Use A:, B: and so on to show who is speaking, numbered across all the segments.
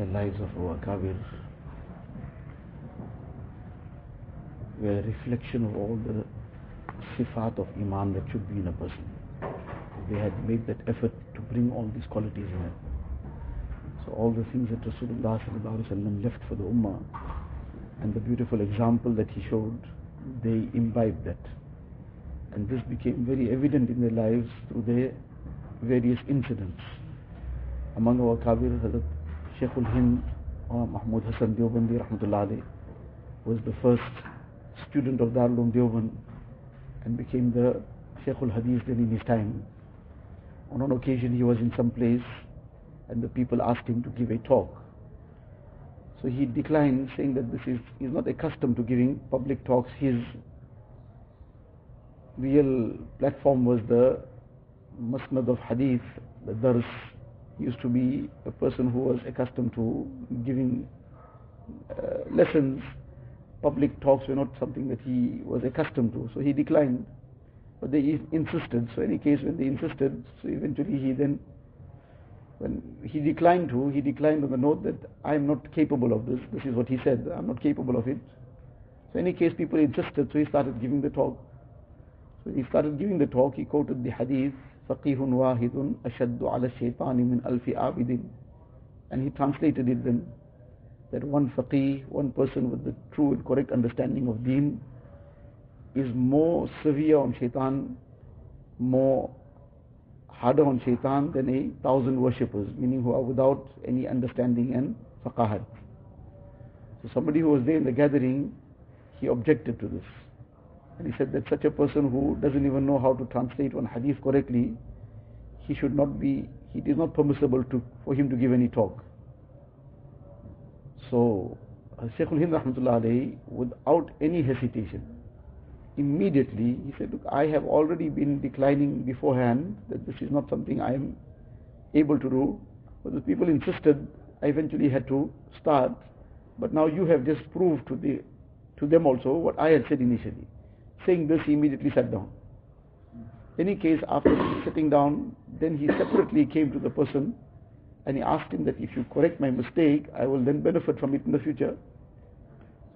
A: the lives of our Kabir were a reflection of all the sifat of Iman that should be in a person. They had made that effort to bring all these qualities in it. So all the things that Rasulullah left for the Ummah and the beautiful example that he showed, they imbibed that. And this became very evident in their lives through their various incidents. Among our Kabir, Hazrat Sheikhul Hind or Mahmud Hassan Deobandi rahmatullah was the first student of Darul Deoband and became the Sheikhul Hadith then in his time. On an occasion he was in some place and the people asked him to give a talk. So he declined saying that this is, he's not accustomed to giving public talks. His real platform was the Musnad of Hadith, the Dars. Used to be a person who was accustomed to giving uh, lessons. Public talks were not something that he was accustomed to. So he declined. But they insisted. So in any case, when they insisted, so eventually he then, when he declined to, he declined on the note that I am not capable of this. This is what he said. I'm not capable of it. So in any case, people insisted. So he started giving the talk. So he started giving the talk. He quoted the hadith, فَقِيهٌ وَاحِدٌ أَشَدُّ عَلَى الشَّيْطَانِ مِنْ أَلْفِ عَابِدٍ And he translated it then, that one faqih, one person with the true and correct understanding of deen, is more severe on shaitan, more harder on shaitan than a thousand worshippers, meaning who are without any understanding and faqahat. So somebody who was there in the gathering, he objected to this. And he said that such a person who doesn't even know how to translate one hadith correctly, he should not be, it is not permissible to, for him to give any talk. So, uh, Shaykhul Hind Rahmatullah without any hesitation, immediately he said, Look, I have already been declining beforehand that this is not something I am able to do. But the people insisted, I eventually had to start. But now you have just proved to, the, to them also what I had said initially. Saying this, he immediately sat down. Any case, after sitting down, then he separately came to the person and he asked him that if you correct my mistake, I will then benefit from it in the future.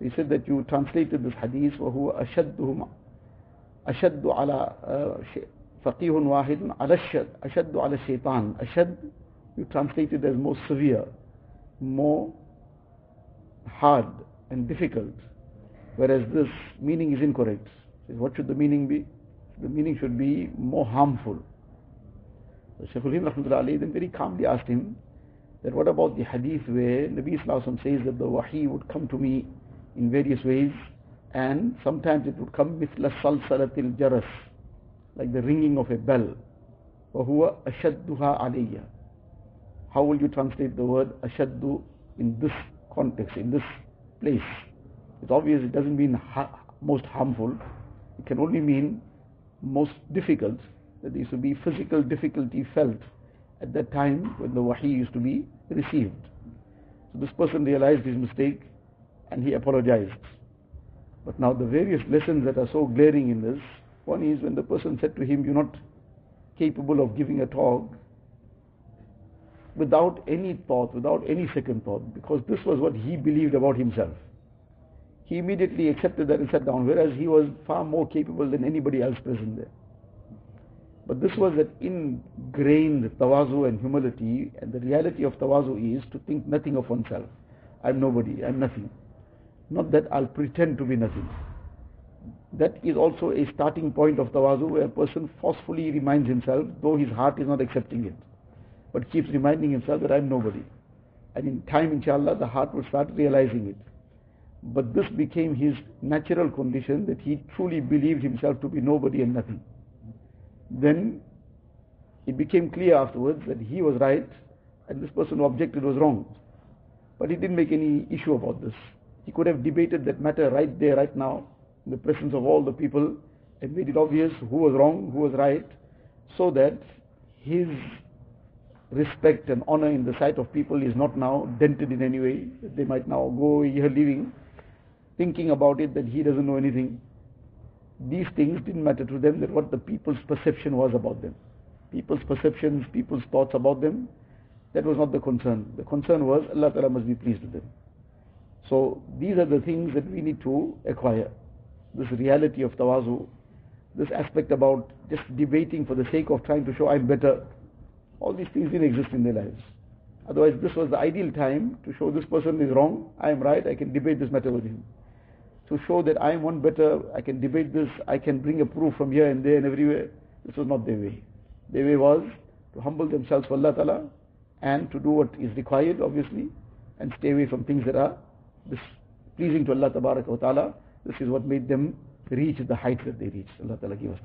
A: He said that you translated this hadith وهو أشدهم أشد على فقيه واحد على الشد أشد على الشيطان أشد you translated as more severe more hard and difficult whereas this meaning is incorrect says, what should the meaning be? The meaning should be more harmful. So Shaykhul Hind Rahmatullah Ali then very calmly asked him that what about the hadith where Nabi Wasallam says that the wahi would come to me in various ways and sometimes it would come with la sal salatil jaras like the ringing of a bell. Wahua Ashadduha Aliya. How will you translate the word ashaddu in this context, in this place? It's obvious it doesn't mean ha most harmful it can only mean most difficult that there used to be physical difficulty felt at that time when the wahi used to be received so this person realized his mistake and he apologized. But now the various lessons that are so glaring in this, one is when the person said to him, you're not capable of giving a talk, without any thought, without any second thought, because this was what he believed about himself. He immediately accepted that and sat down, whereas he was far more capable than anybody else present there. But this was that ingrained tawazu and humility, and the reality of tawazu is to think nothing of oneself. I'm nobody, I'm nothing. Not that I'll pretend to be nothing. That is also a starting point of tawazu where a person forcefully reminds himself, though his heart is not accepting it, but keeps reminding himself that I'm nobody. And in time, inshallah, the heart will start realizing it. But this became his natural condition that he truly believed himself to be nobody and nothing. Then it became clear afterwards that he was right and this person who objected was wrong. But he didn't make any issue about this. He could have debated that matter right there, right now, in the presence of all the people, and made it obvious who was wrong, who was right, so that his respect and honor in the sight of people is not now dented in any way. They might now go here living, thinking about it that he doesn't know anything. These things didn't matter to them, that what the people's perception was about them. People's perceptions, people's thoughts about them That was not the concern. The concern was Allah Ta'ala must be pleased with them. So these are the things that we need to acquire. This reality of tawazu, this aspect about just debating for the sake of trying to show I'm better. All these things didn't exist in their lives. Otherwise, this was the ideal time to show this person is wrong, I am right, I can debate this matter with him. To show that I am one better, I can debate this, I can bring a proof from here and there and everywhere. This was not their way. Their way was to humble themselves for Allah Ta'ala and to do what is required, obviously, and stay away from things that are displeasing to Allah Ta'ala. This is what made them reach the heights that they reached. Allah Ta'ala give us.